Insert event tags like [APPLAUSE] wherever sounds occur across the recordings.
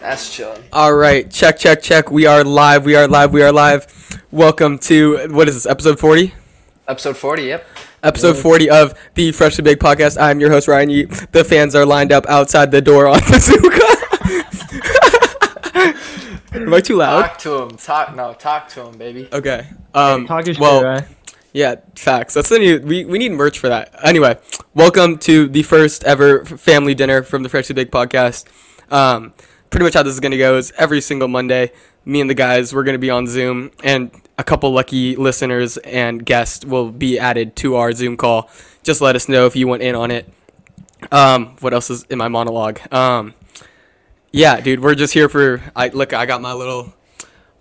That's chilling. All right, check, check, check. We are live. We are live. We are live. Welcome to what is this? Episode forty. Episode 40, yep. Episode forty of the Freshly Baked Podcast. I'm your host Ryan. Yeet. The fans are lined up outside the door on [LAUGHS] Bazooka. [LAUGHS] Am I too loud? Talk to him. Talk, no, talk to him, baby. Okay. Um. Talk your well, right? Yeah, facts. That's the new. We, we need merch for that. Anyway, welcome to the first ever family dinner from the Freshly Baked podcast. Um, pretty much how this is gonna go is every single Monday, me and the guys we're gonna be on Zoom, and a couple lucky listeners and guests will be added to our Zoom call. Just let us know if you want in on it. Um, what else is in my monologue? Um, yeah, dude, we're just here for. I look. I got my little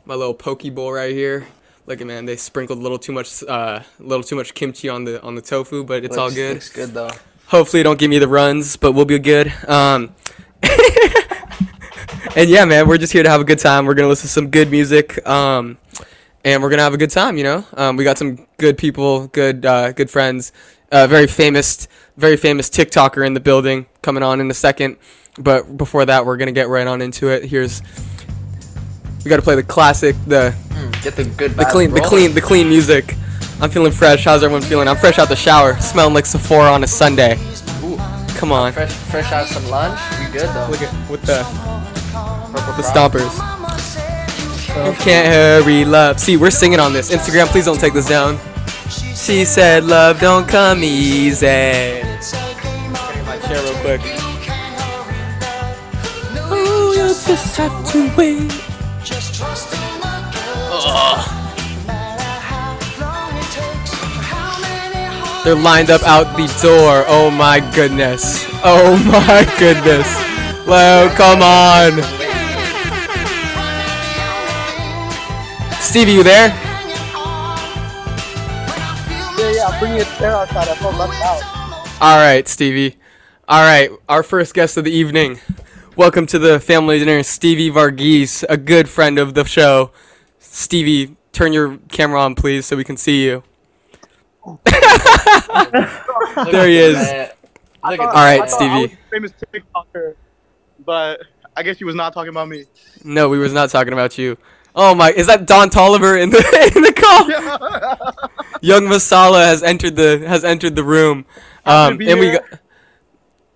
my little poke bowl right here. Look at man, they sprinkled a little too much, uh, a little too much kimchi on the on the tofu, but it's all good. Looks good, though. Hopefully, don't give me the runs, but we'll be good. Um, [LAUGHS] and yeah, man, we're just here to have a good time. We're gonna listen to some good music, um, and we're gonna have a good time. You know, um, we got some good people, good, uh, good friends. Uh, very famous, very famous TikToker in the building coming on in a second. But before that, we're gonna get right on into it. Here's we got to play the classic, the Mm, Get the good the clean, the clean, the clean music. I'm feeling fresh. How's everyone feeling? I'm fresh out the shower, smelling like Sephora on a Sunday. Ooh, Come on, fresh, fresh out some lunch. You good, though. look at with the the stompers. You can't hurry, love. See, we're singing on this. Instagram, please don't take this down. She said, "Love don't come easy." My chair real quick. Oh, you just have to wait. They're lined up out the door. Oh my goodness. Oh my goodness. Well, come on. Stevie, you there? Yeah, yeah, bring your chair outside. I felt left out. All right, Stevie. All right, our first guest of the evening. Welcome to the family dinner, Stevie Varghese, a good friend of the show. Stevie, turn your camera on, please, so we can see you. [LAUGHS] There he is. that. Look at All right, I thought I Stevie. was a famous TikToker, but I guess he was not talking about me. No, we was not talking about you. Oh my, is that Don Toliver in the [LAUGHS] in the call? [LAUGHS] Young Masala has entered the has entered the room. Um, and we here. got.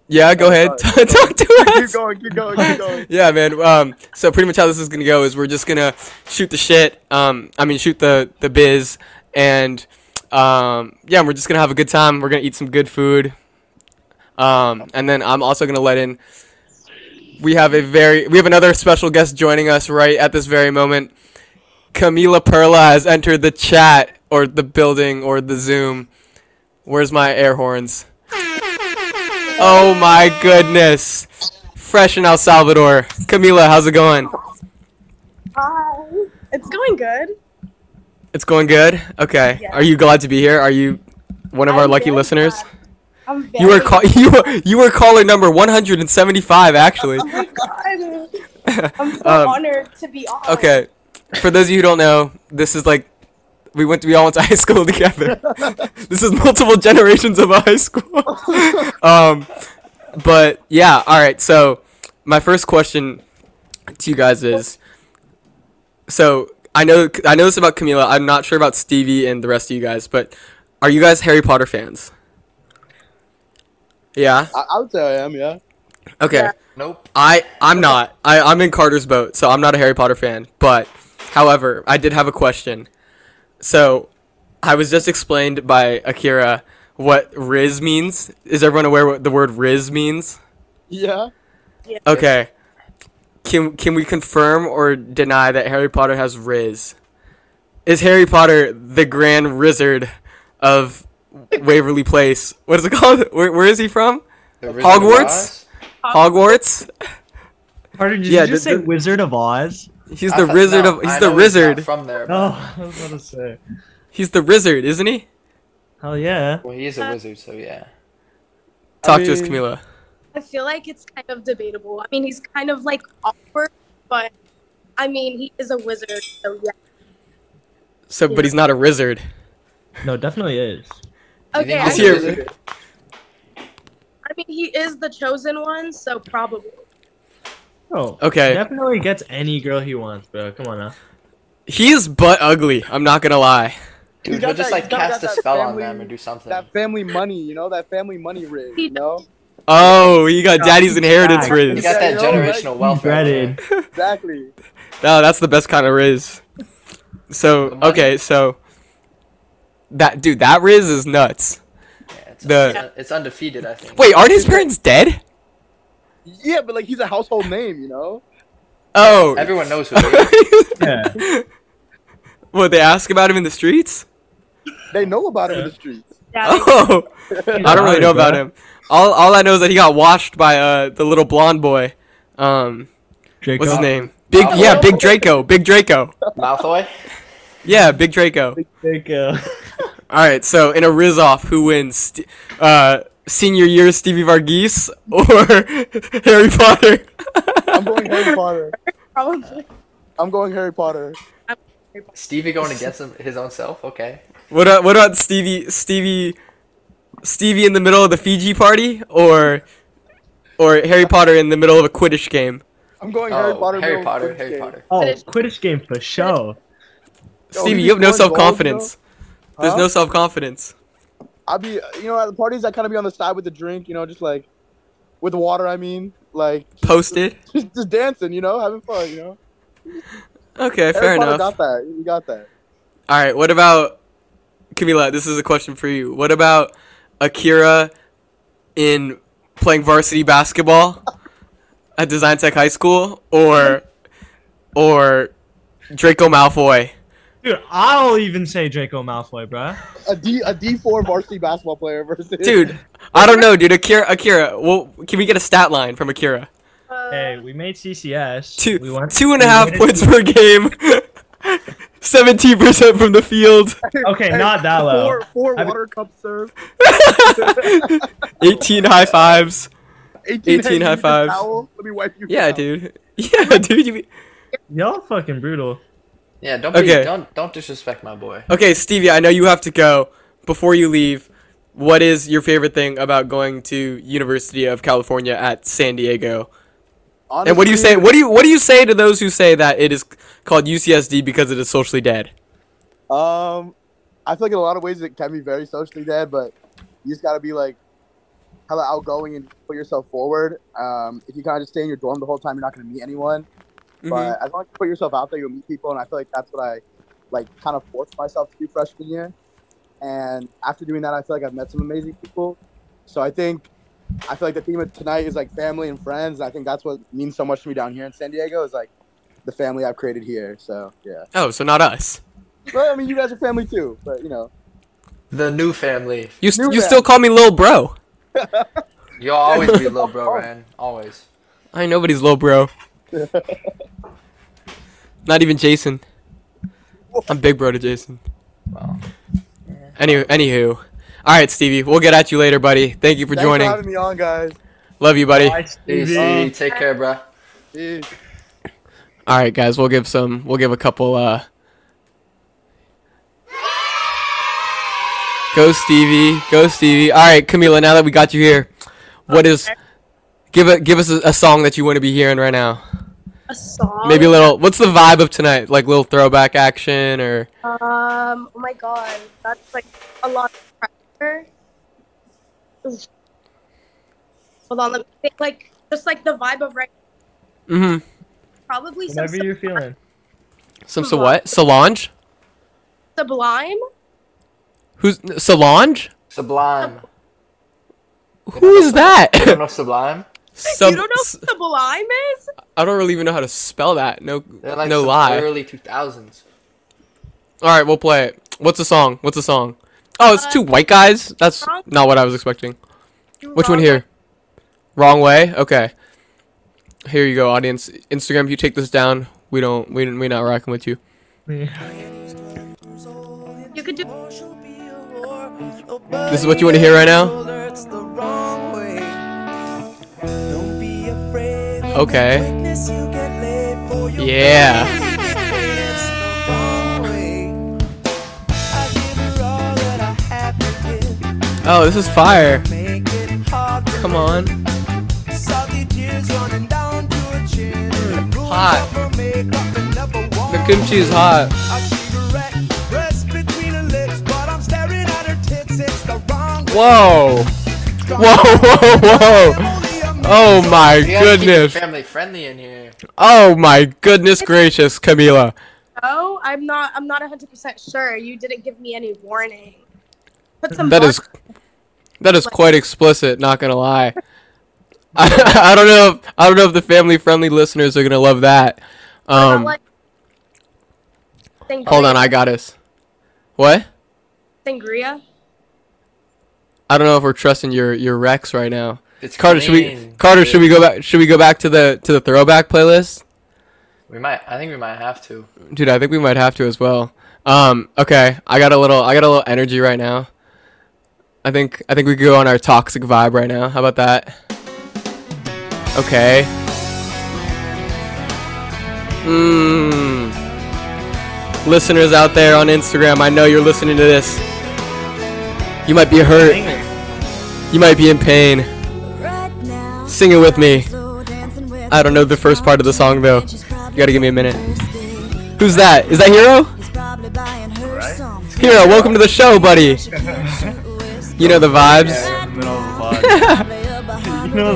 Yeah, go ahead. [LAUGHS] Talk to keep going, keep going, keep going. Yeah, man. Um, so pretty much how this is gonna go is we're just gonna shoot the shit. Um, I mean shoot the the biz, and um, yeah, we're just gonna have a good time. We're gonna eat some good food. Um, and then I'm also gonna let in. We have a very we have another special guest joining us right at this very moment. Camila Perla has entered the chat or the building or the Zoom. Where's my air horns? Oh my goodness. Fresh in El Salvador. Camila, how's it going? Hi. It's going good. It's going good? Okay. Yeah. Are you glad to be here? Are you one of our I'm lucky listeners? I'm very You were call [LAUGHS] you were you were caller number 175 actually. Oh my god. [LAUGHS] I'm so Um, honored to be on. Okay. For those of you who don't know, this is like we went to, we all went to [LAUGHS] high school together. this is multiple generations of high school. um but yeah, all right. So my first question to you guys is so I know I know this about Camila. I'm not sure about Stevie and the rest of you guys, but are you guys Harry Potter fans? Yeah. I, I would say I am, yeah. Okay. Yeah. Nope. I I'm not. I I'm in Carter's boat, so I'm not a Harry Potter fan. But, however, I did have a question. So, I was just explained by Akira what Riz means. Is everyone aware what the word Riz means? Yeah. Okay. Can can we confirm or deny that Harry Potter has Riz? Is Harry Potter the Grand Wizard of Waverly Place? What is it called? [LAUGHS] Where where is he from? The Hogwarts? Hogwarts? Carter, did Yeah, you just the- say the- Wizard of Oz? He's the thought- wizard no, of. He's I the know he's not wizard. from there. but- Oh, [LAUGHS] I was about to say. He's the wizard, isn't he? Hell yeah. Well, he is a wizard, so yeah. Talk to us, mean- Camila. I feel like it's kind of debatable. I mean, he's kind of like awkward, but I mean, he is a wizard, so yeah. So, but he's not a wizard. No, definitely is. Do you Okay, I He's he's here. mean. I mean, he is the chosen one, so probably. Oh, Okay. Definitely gets any girl he wants, bro. Come on now. He is butt ugly. I'm not gonna lie. Dude, He's got he'll just that- like he's cast a got that spell on them or do something. That family money, you know, that family money rig, you know? Oh, he got daddy's inheritance Facts. You got that Yeah, you know, like, generational wealth. right Exactly. [LAUGHS] No, that's the best kind of riz. So okay, so that dude, that riz is nuts. Yeah, it's, The- it's undefeated, I think. Wait, aren't his parents dead? Yeah, but like he's a household name, you know? Oh, Everyone knows who [LAUGHS] he is. Yeah. what they ask about him in the streets? They know about him in the streets. Yeah, [LAUGHS] Oh, I don't really know about him. All all I know is that he got washed by uh the little blonde boy. Um, Draco. what's his name? Big Oh. yeah, Big Draco, Big Draco. Malfoy? Yeah, Big Draco. Draco. [LAUGHS] All right, so in a riz off, who wins? St- uh, senior year Stevie Varghese or [LAUGHS] Harry Potter? I'm going Harry Potter. probably. I'm going Harry Potter. Stevie going against him, his own self? Okay. What about, what about Stevie Stevie Stevie in the middle of the Fiji party or or Harry Potter in the middle of a Quidditch game? I'm going Harry Oh, Potter. Harry Potter, Harry game. Potter. Oh, Quidditch. Quidditch game for show. Stevie, you have no self confidence. There's Huh? no self confidence. I'll be, you know, at the parties I kind of be on the side with the drink, you know, just like with water. I mean, like Posted. [LAUGHS] just, just dancing, you know, having fun, you know. Okay, fair enough. got that. You got that. All right, what about Camila? This is a question for you. What about Akira in playing varsity basketball at Design Tech High School, or or Draco Malfoy? Dude, I'll even say Draco Malfoy, bruh. A D a D four varsity basketball player versus [LAUGHS] Dude, I don't know, dude. Akira, Akira. Well, can we get a stat line from Akira? Uh, Hey, we made CCS. Two, we went, two and a we half made it points per game. [LAUGHS] Seventeen percent from the field. Okay, not that low. Four four I mean- water cups served. [LAUGHS] Eighteen high fives. 18, 18 high fives. Let me wipe you. Yeah, down. dude. Yeah, dude. You, Y'all fucking brutal. Yeah, don't be, Okay. don't don't disrespect my boy. Okay, Stevie, I know you have to go. Before you leave, what is your favorite thing about going to University of California at San Diego? and what do you say? What do you what do you say to those who say that it is called UCSD because it is socially dead? Um, I feel like in a lot of ways it can be very socially dead, but you just gotta be like hella outgoing and put yourself forward. Um, if you kind of just stay in your dorm the whole time, you're not gonna meet anyone. Mhm. But as long as you put yourself out there, you'll meet people, and I feel like that's what I like kind of forced myself to do freshman year. And after doing that, I feel like I've met some amazing people. So I think I feel like the theme of tonight is like family and friends. And I think that's what means so much to me down here in San Diego is like the family I've created here. So yeah. Oh, so not us. Well, I mean, you guys are family too, but you know. The new family. You st- Knew you that. still call me little bro. [LAUGHS] You'll always be little bro, [LAUGHS] man. Always. I ain't nobody's little bro. [LAUGHS] Not even Jason. I'm big bro to Jason. Well, Any anywho. All right, Stevie. We'll get at you later, buddy. Thank you for Thanks joining. for having me on, guys. Love you, buddy. Bye, peace, Stevie. Stevie. Take care, bro. Peace. All right, guys, we'll give some. We'll give a couple. uh Go Stevie, go Stevie. All right, Camila. Now that we got you here, what is? Give a give us a, a song that you want to be hearing right now. A song. Maybe a little. What's the vibe of tonight? Like little throwback action or? Um. Oh my god, that's like a lot of pressure. Hold on, let me think. Like just like the vibe of right. Mm-hmm. Probably some Whatever you're feeling. Some so what? Solange? Sublime. Who's Solange? Sublime. Who is that? You don't Sublime? Sub- you don't know what Sublime is? I don't really even know how to spell that. No, like no lie. early 2000s. All right, we'll play it. What's the song? What's the song? Oh, it's Uh, two white guys. That's not what I was expecting. Which one wrong. here? Wrong way. Okay. Here you go, audience. Instagram, if you take this down, we don't. We we not rocking with you. You could do. This is what you want to hear right now. Okay. Yeah. Oh, this is fire. Come on. Hmm, hot. The kimchi is hot. Whoa. Whoa, [LAUGHS] whoa, whoa. Oh my You gotta keep it goodness. family friendly in here. Oh my goodness gracious, Camila. No, I'm not. I'm not 100 percent sure. You didn't give me any warning. Put some. That bar- is that is quite explicit, not gonna lie. [LAUGHS] I, I don't know if I don't know if the family friendly listeners are gonna love that. Um like, hold on, I got us. What? Sangria. I don't know if we're trusting your your Rex right now. It's Carter, should we Carter, dude. should we go back should we go back to the to the throwback playlist? We might. I think we might have to. Dude, I think we might have to as well. Um, okay, I got a little I got a little energy right now. I think I think we could go on our toxic vibe right now. How about that? Okay. Mmm. Listeners out there on Instagram, I know you're listening to this. You might be hurt. You might be in pain. Sing it with me. I don't know the first part of the song though. You gotta give me a minute. Who's that? Is that Hiro? Hiro, welcome to the show, buddy. [LAUGHS] You know the vibes. Middle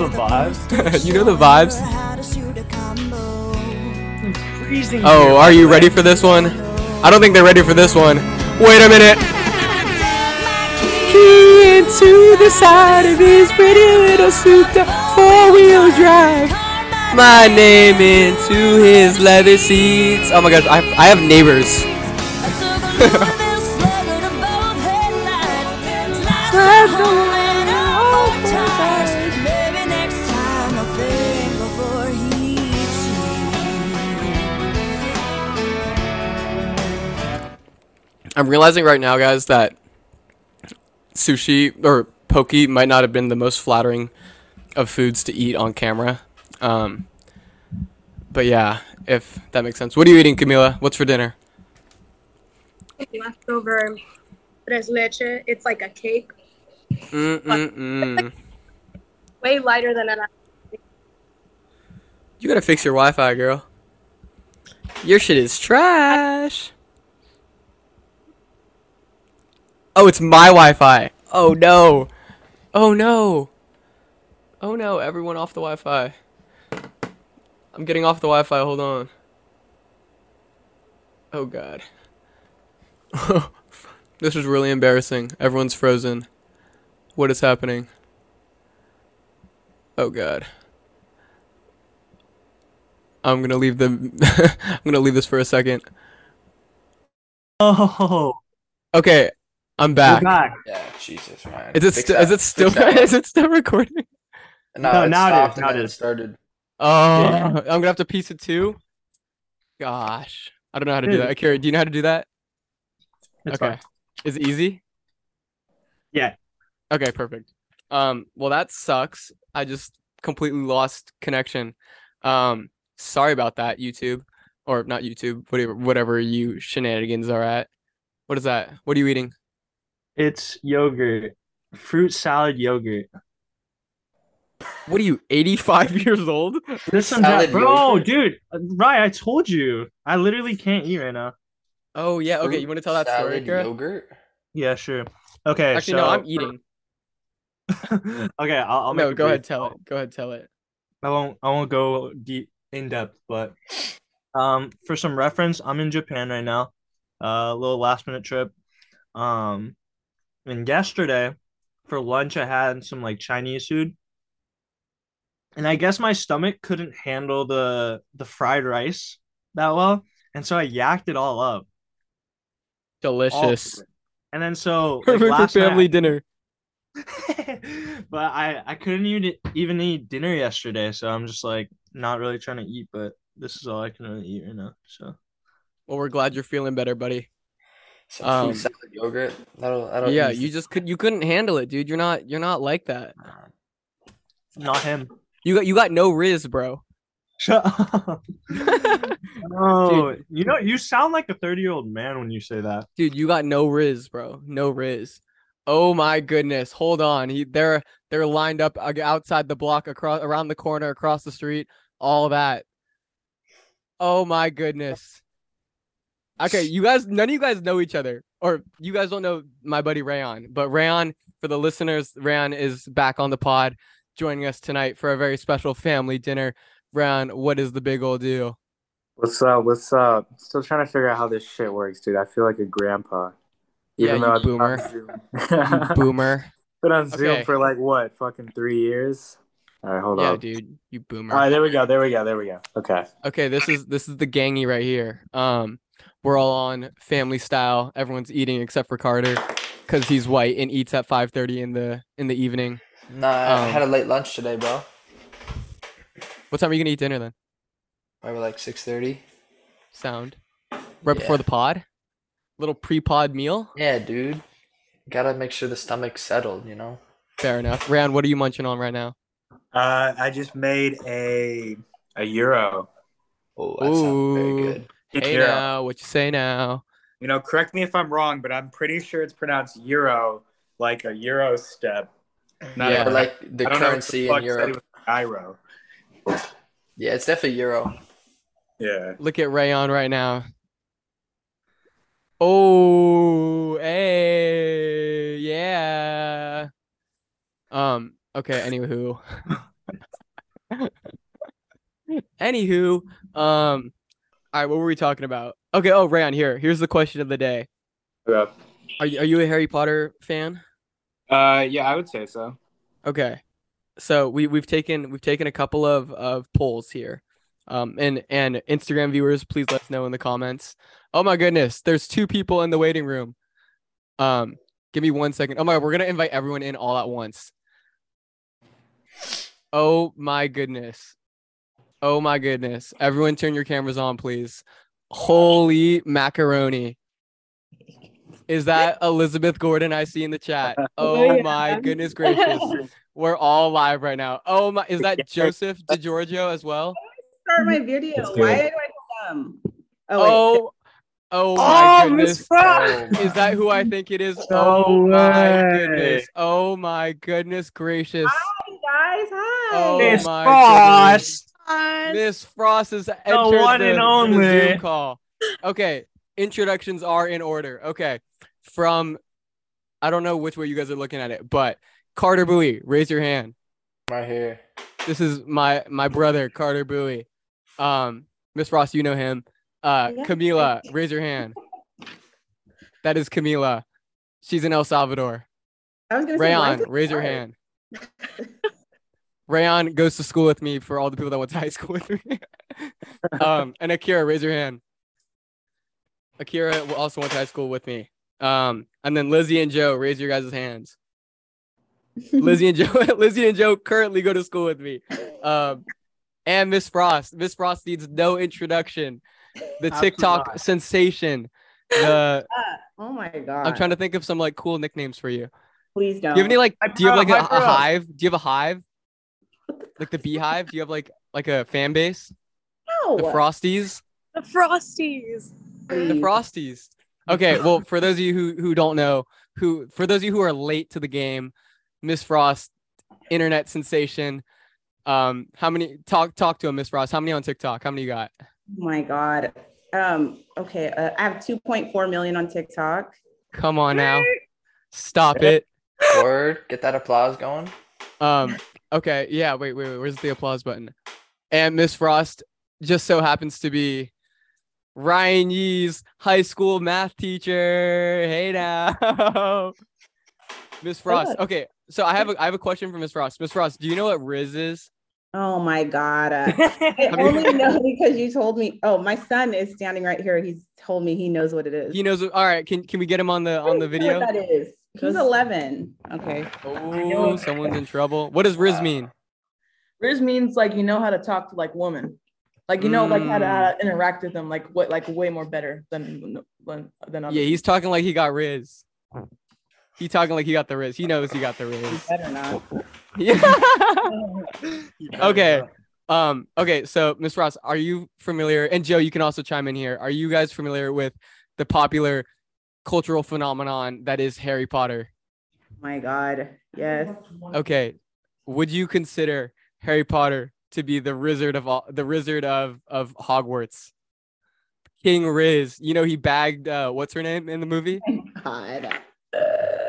of the [LAUGHS] vibes. [LAUGHS] you know the vibes. you know the vibes. Oh, are you ready for this one? I don't think they're ready for this one. Wait a minute. Key into the side of his pretty little souped four wheel drive. My name into his leather seats. Oh my gosh, I, I have neighbors. [LAUGHS] I'm realizing right now, guys, that sushi or poke might not have been the most flattering of foods to eat on camera. Um, but yeah, if that makes sense. What are you eating, Camila? What's for dinner? leftover tres leche. It's like a cake, Mm-mm-mm. [LAUGHS] way lighter than an. You gotta fix your Wi-Fi, girl. Your shit is trash. Oh, it's my Wi-Fi. Oh no. Oh no. Oh no, everyone off the Wi-Fi. I'm getting off the Wi-Fi, hold on. Oh god. [LAUGHS] this is really embarrassing. Everyone's frozen. What is happening? Oh god. I'm gonna leave them. [LAUGHS] I'm gonna leave this for a second. Oh, Okay, I'm we're back. back. Yeah, Jesus, man. Is it Fix st- that- [LAUGHS] is it still fix that is one. it still recording? No, No, it now it is, stopped and now it started. Oh, Yeah. [LAUGHS] I'm gonna have to piece it too. Gosh, I don't know how to do Dude. that. Carrie, do you know how to do that? It's okay, fine. is it easy? Yeah. Okay, perfect. Um, well that sucks. I just completely lost connection. Um, sorry about that, YouTube, or not YouTube, whatever, whatever you shenanigans are at. What is that? What are you eating? It's yogurt, fruit salad yogurt. What are you, 85 [LAUGHS] years old? This one's Salad out, bro, yogurt? dude. uh, Right, I told you. I literally can't eat right now. Oh yeah, okay. You want to tell that story, salad Kara? Yogurt. Yeah, sure. Okay. Actually, so no, I'm eating. [LAUGHS] okay, I'll, I'll make no, go ahead, tell it. Go ahead, tell it. I won't I won't go deep in depth, but um for some reference, I'm in Japan right now. Uh, a little last minute trip. Um and yesterday for lunch I had some like Chinese food. And I guess my stomach couldn't handle the the fried rice that well, and so I yacked it all up. Delicious. it. And then so like, Perfect for last night- family dinner. [LAUGHS] but I I couldn't even even eat dinner yesterday, so I'm just like not really trying to eat. But this is all I can really eat right now. So Well, we're glad you're feeling better, buddy. Some Um, fruit salad yogurt. That'll. that'll yeah, you just could you couldn't handle it, dude. You're not you're not like that. not him. You got you got no riz, bro. Shut up. [LAUGHS] Oh, you know you sound like a 30 year old man when you say that. Dude, you got no riz, bro. No riz. Oh my goodness. Hold on. He they're they're lined up outside the block across around the corner across the street. All that. Oh my goodness. Okay, you guys, none of you guys know each other, or you guys don't know my buddy Rayon. But Rayon, for the listeners, Rayon is back on the pod, joining us tonight for a very special family dinner. Rayon, what is the big old deal? What's up? What's up? Still trying to figure out how this shit works, dude. I feel like a grandpa. Yeah, you boomer. You [LAUGHS] boomer. been on Zoom Okay. for like what? Fucking three years. All right, hold yeah, on. dude, you boomer. All right, there we go. There we go. There we go. Okay. Okay, this is this is the gangy right here. Um, we're all on family style. Everyone's eating except for Carter, because he's white and eats at 5:30 in the in the evening. Nah, I Um, had a late lunch today, bro. What time are you gonna eat dinner then? Probably like six thirty. Sound. Right before Yeah. the pod. Little pre-pod meal. Yeah, dude. Gotta make sure the stomach's settled, you know. Fair enough. Rand, what are you munching on right now? Uh, I just made a a euro. Oh, that sounds Ooh. very good. Hey Euro. now, what you say now? You know, correct me if I'm wrong, but I'm pretty sure it's pronounced euro, like a euro step. Not Yeah. Or like the I don't know what currency the in fuck said Europe. was gyro. Yeah, it's definitely euro. Yeah. Look at Rayon right now. Oh, hey, yeah. Um, okay, anywho. [LAUGHS] Anywho, um, all right, what were we talking about? Okay, oh, Rayon, here. Here's the question of the day. Okay. Are you, are you a Harry Potter fan? Uh, yeah, I would say so. Okay. So we we've taken we've taken a couple of of polls here. Um and and Instagram viewers, please let us know in the comments. Oh my goodness, there's two people in the waiting room. Um give me one second. Oh my we're to invite everyone in all at once. Oh my goodness. Oh my goodness. Everyone turn your cameras on, please. Holy macaroni. Is that Elizabeth Gordon I see in the chat? [LAUGHS] Oh my goodness gracious. [LAUGHS] We're all live right now. Oh my, is that Joseph DeGiorgio as well? start my video. Why it. do I tell them? Oh. Oh, oh my Oh, goodness. Oh, Is that who I think it is? No oh my goodness. Oh my goodness gracious. Hi, guys. Hi. Oh Miss my Frost! Miss Frost has entered one the, and the. Zoom call. Okay, introductions are in order. Okay, from I don't know which way you guys are looking at it, but Carter Bui, raise your hand. right here. This is my my brother Carter Bui. Um, Miss Ross, you know him. Uh, Yeah. Camila, raise your hand. That is Camila. She's in El Salvador. I was gonna say, why Rayon, is it raise your hand. Rayon goes to school with me for all the people that went to high school with me. [LAUGHS] um, and Akira, raise your hand. Akira also went to high school with me. Um, and then Lizzie and Joe, raise your guys' hands. [LAUGHS] Lizzie and Joe, [LAUGHS] Lizzie and Joe currently go to school with me. Um, and Miss Frost. Miss Frost needs no introduction. The TikTok sensation. [LAUGHS] The Oh my god. I'm trying to think of some like cool nicknames for you. Please don't. Do you have any like? Do you have like a, a hive? Do you have a hive? Like the beehive? Do you have like like a fan base? no. The Frosties? The Frosties. The Frosties. Okay, [LAUGHS] well, for those of you who who don't know, who for those of you who are late to the game, Miss Frost, internet sensation. Um, how many talk talk to him, Miss Frost? How many on TikTok? How many you got? Oh my god. Um. Okay. Uh, I have 2.4 million on TikTok. Come on now, stop it. Word, get that applause going. Um, okay, yeah, wait, wait, wait, where's the applause button? And Miss Frost just so happens to be Ryan Yee's high school math teacher. Hey now. [LAUGHS] Miss Frost. Good. Okay, so I have a I have a question for Miss Frost. Miss Frost, do you know what Riz is? Oh my god. Uh, [LAUGHS] I only know because you told me. Oh, my son is standing right here. He's told me he knows what it is. He knows all right, can can we get him on the on the I know video? what that is. He's 11. Okay. Oh, someone's in trouble. What does Riz mean? Riz means like you know how to talk to like women, like you know like how to, Mm. how to interact with them, like what like way more better than than than other. Yeah, he's talking like he got Riz. He talking like he got the Riz. He knows he got the You Riz. better not. [LAUGHS] Yeah. okay. Um, okay, so Miss Ross, are you familiar? And Joe, you can also chime in here. Are you guys familiar with the popular cultural phenomenon that is Harry Potter? my god. Yes. Okay. Would you consider Harry Potter to be the wizard of all the wizard of of Hogwarts. King Riz. You know he bagged uh what's her name in the movie? God.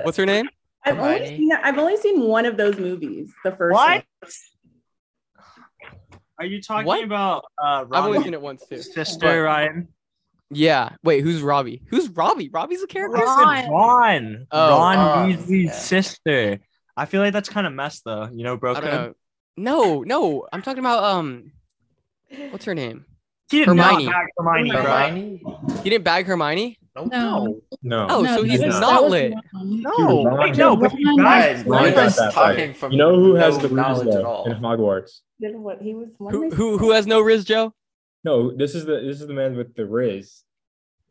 What's her name? I've only, seen, I've only seen one of those movies. The first What? one. Are you talking What? about uh I've only seen it once too. sister, But- Ryan? Yeah. Wait, who's Robbie? Who's Robbie? Robbie's a character? I said Ron. Oh. Ron Oh, Weasley's yeah. sister. I feel like that's kind of messed though. You know, bro. I don't know. No, no. I'm talking about um what's her name? He did Hermione. not back Hermione. bro. Hermione? He didn't bag Hermione? No. No. Oh, No, so that he's was- that not was lit. wrong. No, Ron wait, no, but he Ron- backed Guys, we're Ron- just Ron- talking from You know who has no the ruse knowledge at though all. in Hogwarts? Did what he was one Who of my- who who has no Riz Joe? No, this is the this is the man with the Riz.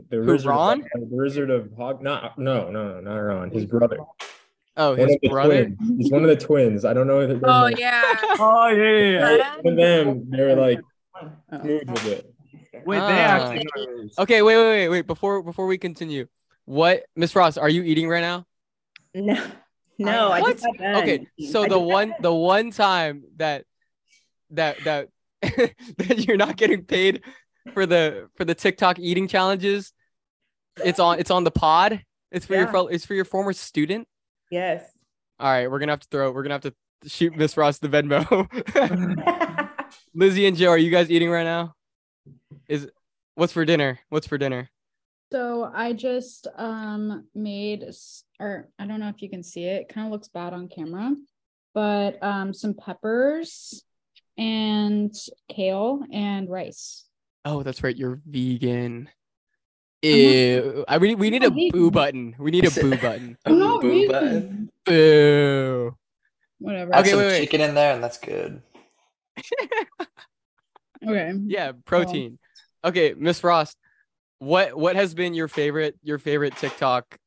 The Who, Wizard Ron? Of, the Wizard of Hog. Not no no no not Ron. His brother. Oh, One his of brother. twins. He's one of the twins. I don't know if Oh like- yeah. Oh yeah, yeah, yeah. One of them, they were like Oh. moved with it. Wait, they Ah. actually. know who it is. Okay, wait, wait, wait, wait. Before before we continue, what Miss Ross, are you eating right now? No, no, I What? just. Okay, so I the one the one time that that that [LAUGHS] that you're not getting paid for the for the TikTok eating challenges, it's on it's on the pod. It's for your Yeah. fel- it's for your former student. Yes. All right, we're gonna have to throw. We're gonna have to shoot Miss Ross the Venmo. [LAUGHS] Lizzie and Joe, are you guys eating right now? Is what's for dinner? What's for dinner? So I just um made or I don't know if you can see it. it. Kind of looks bad on camera, but um some peppers and kale and rice. Oh, that's right. You're vegan. Not- Ew. I we, we need a boo button. We need a boo button. [LAUGHS] I'm Boo vegan. button. Boo. Whatever. Add Okay, some wait, wait. chicken in there, and that's good. [LAUGHS] Okay. Yeah, protein. Okay, Miss Frost, what what has been your favorite your favorite TikTok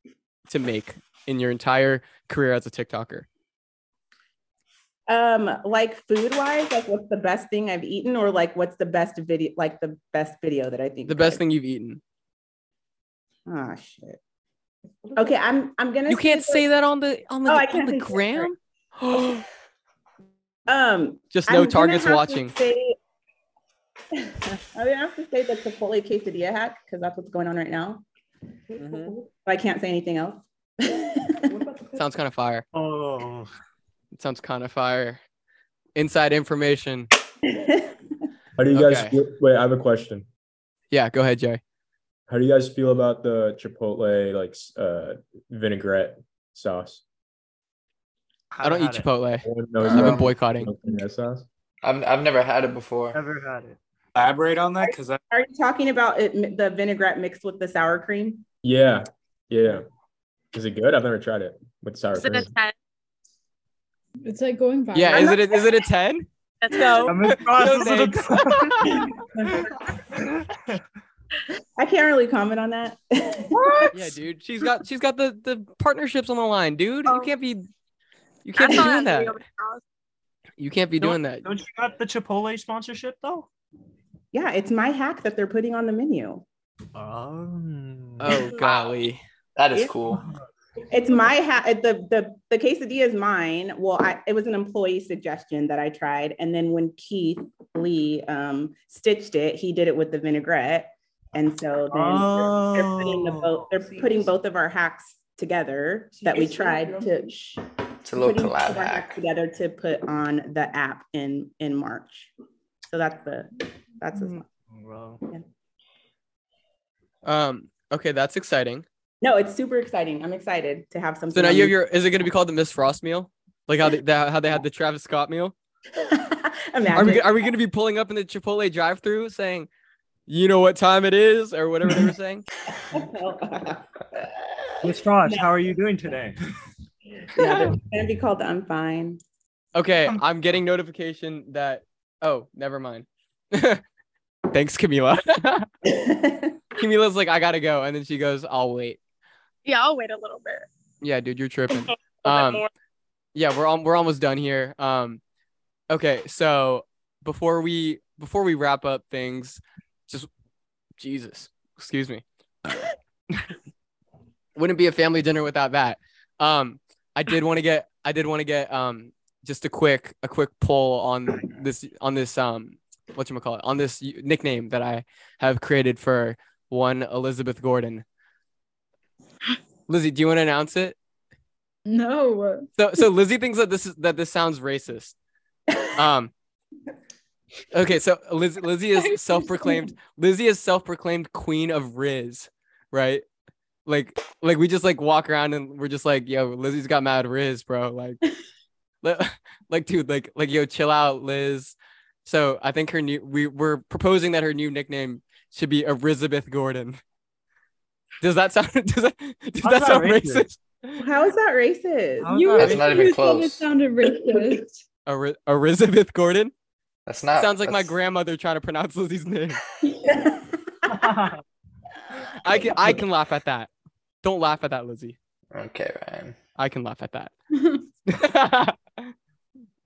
to make in your entire career as a TikToker? Um, like food wise, like what's the best thing I've eaten, or like what's the best video, like the best video that I think The best I've- thing you've eaten. Oh shit. Okay, I'm I'm gonna. You can't say that on the on the Oh, I on can't the say gram. [GASPS] Um, Just I'm no targets watching. say- [LAUGHS] I'm gonna have to say the Chipotle quesadilla hack because that's what's going on right now. But I can't say anything else. [LAUGHS] Sounds kind of fire. Oh, It sounds kind of fire. Inside information. [LAUGHS] How do you guys Okay. feel? Wait, I have a question. Yeah, go ahead, Jay. How do you guys feel about the Chipotle like uh vinaigrette sauce? I don't eat Chipotle. No one knows I've been boycotting. vinaigrette sauce. I've I've never had it before. Never had it. Elaborate on that because I Are you talking about it, the vinaigrette mixed with the sour cream? Yeah, yeah. Is it good? I've never tried it with sour Is it cream. a ten? It's like going viral. Yeah, is it a, is it a 10? That's No. I'm in No, process thanks. [LAUGHS] [LAUGHS] [LAUGHS] I can't really comment on that. yeah, dude. She's got she's got the the partnerships on the line, dude. You Oh. can't be you can't be doing that. You can't be doing that. Don't you got the Chipotle sponsorship though? yeah, it's my hack that they're putting on the menu. Um, Oh golly. That is Yeah. cool. It's my hack. The the the quesadilla is mine. Well, I, it was an employee suggestion that I tried, and then when Keith Lee um, stitched it, he did it with the vinaigrette, and so then they're, they're putting the both. They're putting both of our hacks together that we tried to. It's a little collab of our hacks hack. together to put on the app in in March. So that's the that's Hmm. a, well, Um okay, that's exciting. no. It's super exciting. I'm excited to have something. So now you have the- your is it gonna be called the Miss Frost meal? Like how they that, [LAUGHS] how they had the Travis Scott meal? [LAUGHS] Are we Imagine. are we gonna be pulling up in the Chipotle drive through saying, you know what time it is, or whatever they were saying? [LAUGHS] Miss Frost, how are you doing today? yeah, they're gonna be called I'm fine. Okay, I'm getting notification that oh, never mind. [LAUGHS] Thanks, Camila. [LAUGHS] Camila's like, I gotta go, and then she goes, I'll wait. Yeah, I'll wait a little bit. Yeah, dude, you're tripping. Um, yeah, we're al- we're almost done here. Um, okay, so before we before we wrap up things, just Jesus, excuse me. [LAUGHS] Wouldn't be a family dinner without that. Um, I did want to get I did want to get um just a quick a quick poll on this on this um what you call it on this nickname that I have created for one Elizabeth Gordon. Lizzie, do you want to announce it? No. So so Lizzie thinks that this is that this sounds racist. [LAUGHS] Um Okay, so Liz, Lizzie is [LAUGHS] self-proclaimed Lizzie is self-proclaimed queen of Riz, right? Like like we just like walk around and we're just like, yo, Lizzie's got mad Riz, bro. [LAUGHS] [LAUGHS] Like like dude, like like yo, chill out, Liz. So I think her new we we're proposing that her new nickname should be Elizabeth Gordon. Does that sound does that, does How's that that sound racist? racist? How is that racist? How's You that were That's not even close. It sounded racist. Eri- Elizabeth Gordon? That's not. Sounds like my grandmother trying to pronounce Lizzie's name. [LAUGHS] I can I can laugh at that. Don't laugh at that, Lizzie. Okay, Ryan. I can laugh at that. [LAUGHS] [LAUGHS]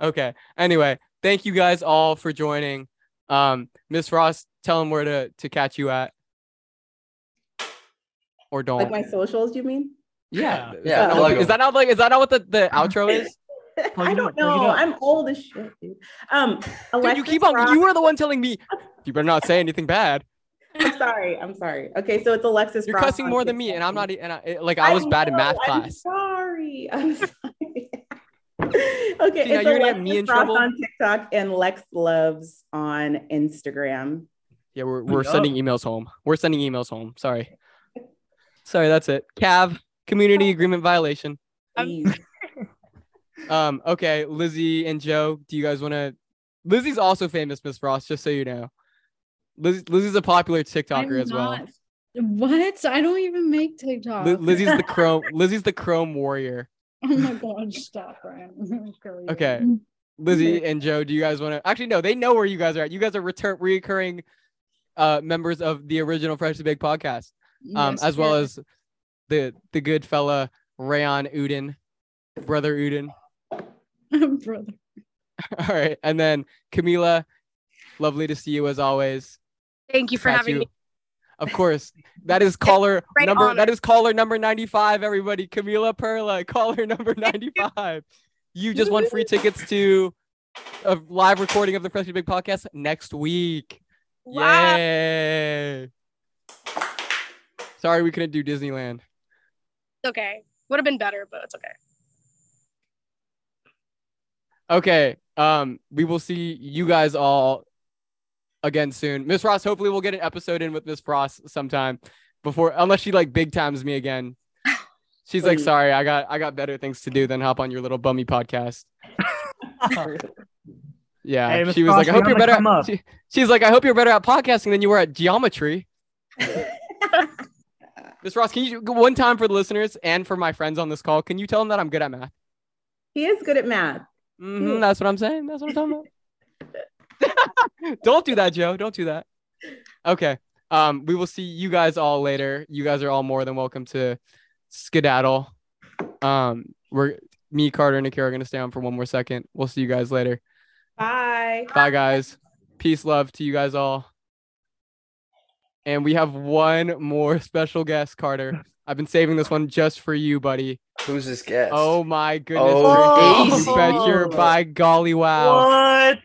okay. Anyway, thank you guys all for joining. Um, Miss Ross, tell them where to to catch you at. Or don't. like my socials, you mean? yeah. Is, Yeah, that not, plug what- is 'em. that not like is that not what the, the outro is? [LAUGHS] I don't up, know. I'm old as shit, dude. Um, Dude, you keep on Ross- you were the one telling me you better not say anything bad. I'm sorry. I'm sorry. Okay, so it's Alexis. You're Ross cussing more than me, and I'm not and I, like I was bad in math I'm class. sorry. [LAUGHS] I'm sorry. okay, See, it's you're gonna get Alexis me in Ross trouble. on TikTok and Lex Loves on Instagram. Yeah, we're we're Yup. sending emails home. We're sending emails home. Sorry. Sorry, that's it. Cav, community [LAUGHS] agreement violation. Um, okay, Lizzie and Joe, do you guys want to? Lizzie's also famous, Miss Frost, just so you know. Liz, Lizzie's a popular TikToker I'm as well. What? I don't even make TikTok. Li- Lizzie's the [LAUGHS] Chrome. Lizzie's the Chrome warrior. oh my god, stop, Ryan. I'm gonna kill you. Okay. Lizzie and Joe, do you guys want to? Actually, no, they know where you guys are at. You guys are return recurring uh members of the original Fresh to Big podcast, um, Yes, as well as the the good fella Rayon Uddin, brother Uddin. [LAUGHS] brother. [LAUGHS] All right, and then Camila, lovely to see you as always. Thank you for Catch having you. me. Of course, that is [LAUGHS] caller great number. honor. That is caller number ninety-five. Everybody, Camila Perla, caller number ninety-five. You just won free tickets to a live recording of the Freshly Baked podcast next week. Wow. Yay! Sorry we couldn't do Disneyland. It's okay. Would have been better, but it's okay. Okay. Um, we will see you guys all again soon. Miss Ross, hopefully we'll get an episode in with Miss Frost sometime before unless she like big times me again. [LAUGHS] She's like, sorry, I got I got better things to do than hop on your little bummy podcast. [LAUGHS] Yeah. Hey, she was Frost, like, I hope you're better at, she, she's like, I hope you're better at podcasting than you were at geometry. [LAUGHS] Miss Ross, can you one time for the listeners and for my friends on this call, can you tell them that I'm good at math? He is good at math. Hmm that's what I'm saying. That's what I'm talking about. [LAUGHS] Don't do that, Joe. Don't do that. Okay. Um, we will see you guys all later. You guys are all more than welcome to skedaddle. Um, we're me, Carter, and Akira are gonna stay on for one more second. We'll see you guys later. Bye. Bye, guys. Peace, love to you guys all. And we have one more special guest, Carter. I've been saving this one just for you, buddy. Who's this guest? Oh my goodness. Oh, gracious. you oh. bet your Daisy. by golly wow. What?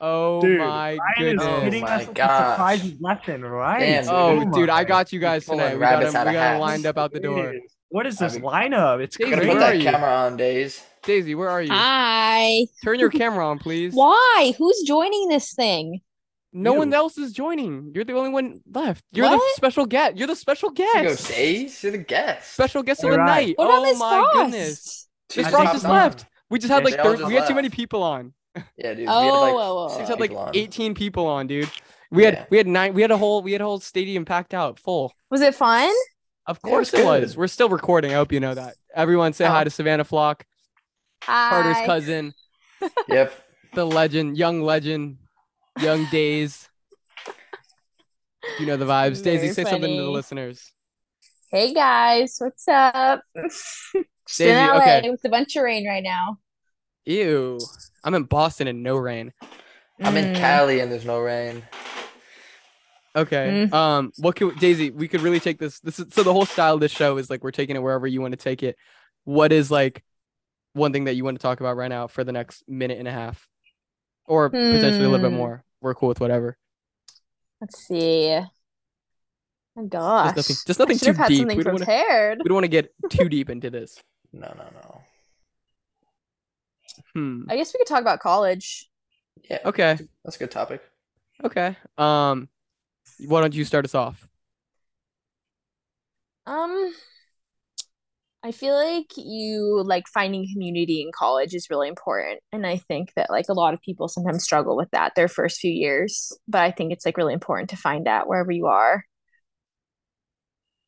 Oh Dude, my Ryan is goodness. hitting oh my us with gosh. surprises left and right. Damn, oh, dude. Oh, my dude, I got you guys Pulling tonight. We got rabbits them, out we of got 'em hats. lined up out the door. What is this I mean- lineup? It's Daisy, crazy. put that camera on, Days. Daisy, where are you? Hi. Turn your [LAUGHS] camera on, please. Why? Who's joining this thing? No one else is joining. You're the only one left. You're the special guest. You're the special Here you go, guest. You're the guest. Special guest of You're the right. night. What oh Miss my Frost? goodness. She's Miss I Frost think just left. We just had Yeah, like they all thir- just we had too many people on. [LAUGHS] Yeah, dude. Oh, we had like whoa, whoa, We whoa. had like people 18 people on, dude. We had Yeah. we had nine. We had a whole we had a whole stadium packed out full. Was it fun? Of Yeah, it course was it was. We're still recording. I hope you know that. Everyone say oh. hi Oh. to Savannah Flock, Hi. Carter's cousin, Yep. the legend, young legend, young days. You know the vibes. Daisy, Very say something to the listeners. Hey guys, what's up? Just Daisy, in LA okay. with a bunch of rain right now. Ew. I'm in Boston and no rain. I'm in Mm. Cali and there's no rain. Okay. Mm. Um, what can Daisy? We could really take this. This is so the whole style of this show is like we're taking it wherever you want to take it. What is like one thing that you want to talk about right now for the next minute and a half, or potentially a little bit Hmm. more. We're cool with whatever. Let's see. My gosh. Just nothing, just nothing I too have had deep. something We don't want to. We don't want to get [LAUGHS] too deep into this. No, no, no. Hmm. I guess we could talk about college. Yeah. Okay. That's a good topic. Okay. Um, why don't you start us off? Um, I feel like you like finding community in college is really important. And I think that like a lot of people sometimes struggle with that their first few years. But I think it's like really important to find that wherever you are.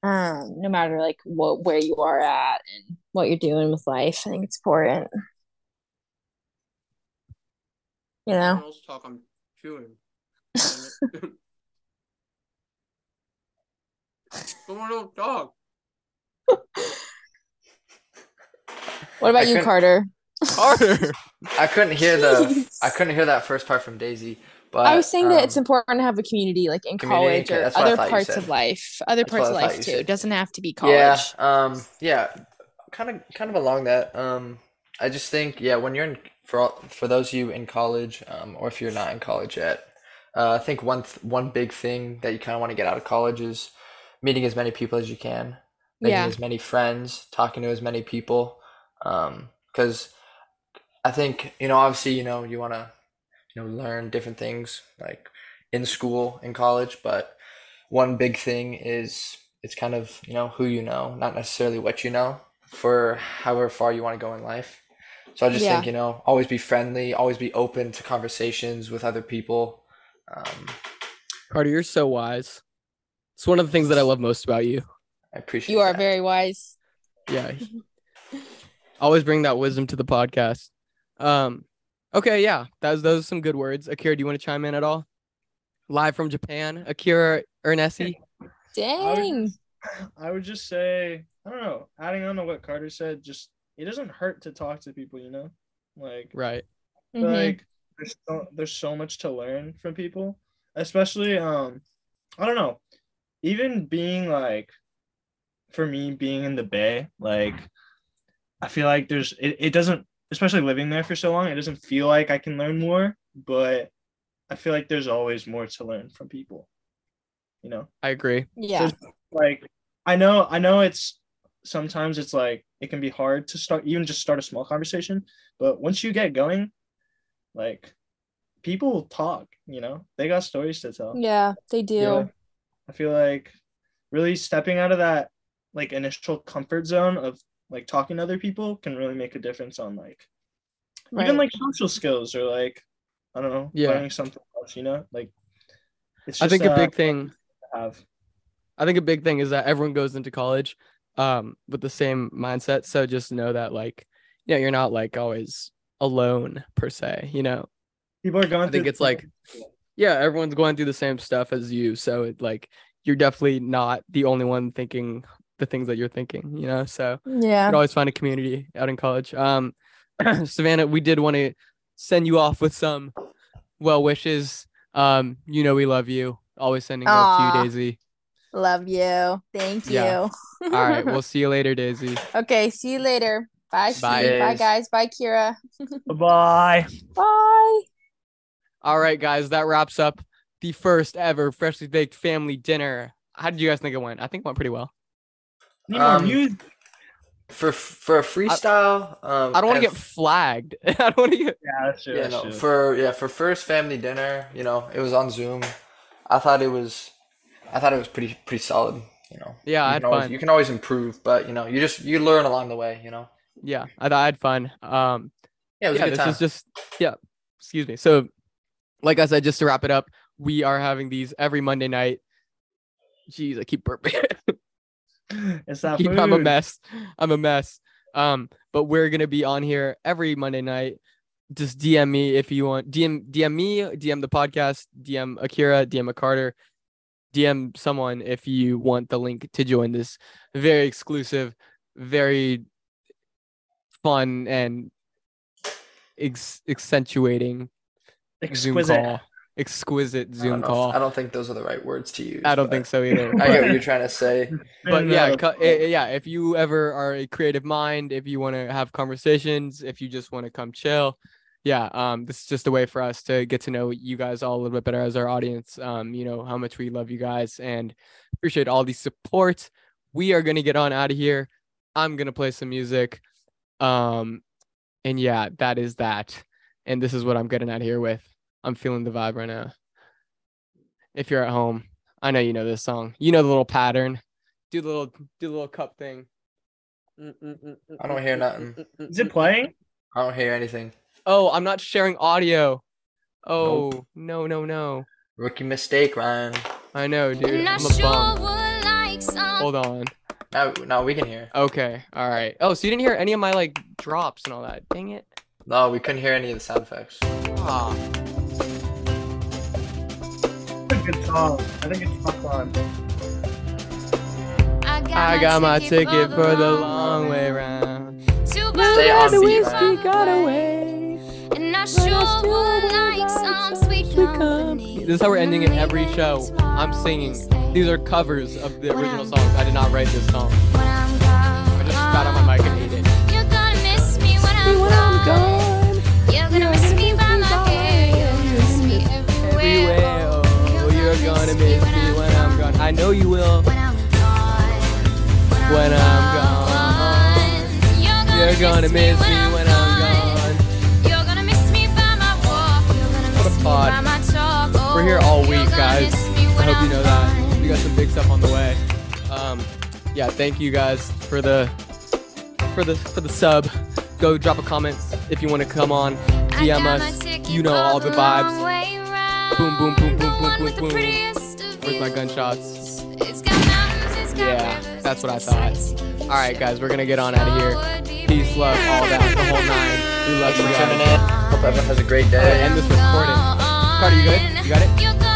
Um, no matter like what where you are at and what you're doing with life. I think it's important. You know? talk. I'm chewing. Someone don't talk. What about I you, Carter? Carter. [LAUGHS] I couldn't hear the. Jeez. I couldn't hear that first part from Daisy. But I was saying that it's um, important to have a community like in Community, college okay, or that's what I other parts of life. Other That's parts of life too. said. It doesn't have to be college. Yeah, um, yeah, kind of, kind of along that. Um, I just think, yeah, when you're in for all, for those of you in college, um, or if you're not in college yet, uh, I think one th- one big thing that you kind of want to get out of college is meeting as many people as you can, making Yeah. as many friends, talking to as many people, um, because I think you know, obviously, you know, you want to, you know, learn different things like in school, in college, but one big thing is it's kind of you know who you know not necessarily what you know for however far you want to go in life so i just Yeah. think you know always be friendly always be open to conversations with other people um, Carter, you're so wise. It's one of the things that I love most about you. i appreciate You are that. very wise. Yeah. [LAUGHS] Always bring that wisdom to the podcast. Um, okay, yeah, that was those are some good words. Akira, do you want to chime in at all? Live from Japan, Akira Eernisse. Dang. I would just say, I don't know, adding on to what Carter said, just it doesn't hurt to talk to people, you know? Like Right. feel Mhm. like there's so, there's so much to learn from people, especially um I don't know, even being like for me being in the Bay, like I feel like there's it, it doesn't especially living there for so long, it doesn't feel like I can learn more, but I feel like there's always more to learn from people. You know? I agree. Yeah. So, like I know I know it's sometimes it's like it can be hard to start even just start a small conversation, but once you get going, like people talk, you know, they got stories to tell. Yeah, they do. Yeah. I feel like really stepping out of that like initial comfort zone of like talking to other people can really make a difference on like even like social skills or like I don't know, Yeah. learning something else, you know? Like it's I think a uh, big thing to have. I think a big thing is that everyone goes into college um with the same mindset. So just know that like, you know, you're not like always alone per se, you know. People are going I think it's like yeah, everyone's going through the same stuff as you. So it like you're definitely not the only one thinking the things that you're thinking, you know. So you Yeah. can always find a community out in college. Um [CLEARS THROAT] Savannah, we did want to send you off with some well wishes. Um, you know we love you. Always sending love to you, Daisy. Love you. Thank you. Yeah. All right, [LAUGHS] we'll see you later, Daisy. okay, see you later. Bye, Steve. Bye. Bye, guys. Bye, Kira. [LAUGHS] Bye. Bye. All right, guys, that wraps up the first ever freshly baked family dinner. How did you guys think it went? I think it went pretty well. Need more Um, music. for for a freestyle um I don't want to get flagged. [LAUGHS] I don't want to get. Yeah, that's true. yeah that's no true. for yeah for first family dinner you know it was on zoom i thought it was i thought it was pretty pretty solid you know Yeah, you I had can always, fun. you can always improve but you know you just you learn along the way you know Yeah, I thought I had fun. Um, yeah it was yeah, a good this time is just yeah. Excuse me. So, like I said, just to wrap it up, we are having these every Monday night. Jeez, I keep burping. [LAUGHS] it's [LAUGHS] keep, food. I'm a mess. I'm a mess. Um, but we're gonna be on here every Monday night. Just DM me if you want. DM DM me, DM the podcast, DM Akira, DM a Carter, DM someone if you want the link to join this very exclusive, very fun and ex- accentuating Zoom Exquisite. call. exquisite I don't, Zoom if- call. I don't think those are the right words to use. I don't think so either. I get what you're trying to say. [LAUGHS] but yeah, co- eh, yeah. If you ever are a creative mind, if you want to have conversations, if you just want to come chill, yeah, um, this is just a way for us to get to know you guys all a little bit better as our audience. Um, you know how much we love you guys and appreciate all the support. We are gonna get on out of here. I'm gonna play some music, um, and yeah, that is that. And this is what I'm getting out of here with. I'm feeling the vibe right now. If you're at home, I know you know this song. You know the little pattern. Do the little do the little cup thing. I don't hear nothing. Is it playing? I don't hear anything. Oh, I'm not sharing audio. Oh, no, no, no. Rookie mistake, Ryan. I know, dude. And I I'm a sure bum. would like. Hold on. Now, now we can hear. Okay. All right. Oh, so you didn't hear any of my like drops and all that. Dang it. No, we couldn't hear any of the sound effects. Ah. It's a good song. I think it's fun fun. I got my ticket for the long way round. Too Stay on bad beat, whiskey got away. And I sure would like some sweet company. This is how we're ending in every show. I'm singing. These are covers of the original songs. I did not write this song. I just got on my mic and ate it. You're gonna miss me when I'm gone. You're gonna miss gonna miss me when I'm gone. I know you will. When I'm gone. You're gonna miss me when I'm gone. You're gonna miss me by my walk. You're gonna What a miss me pod. by my talk. We're here all week, guys. I hope you know that. We got some big stuff on the way. Um, yeah, thank you guys for the for the for the sub. Go drop a comment if you want to come on. DM us. You know all the vibes. Boom, boom, boom, boom, boom, boom, boom. Where's my gunshots? Yeah, that's what I thought. All right, guys, we're gonna get on out of here. Peace, love, all that, the whole nine. We love Thanks you for guys. tuning in. Hope everyone has a great I'm gonna day. end this recording. Carter, you good? You got it? You're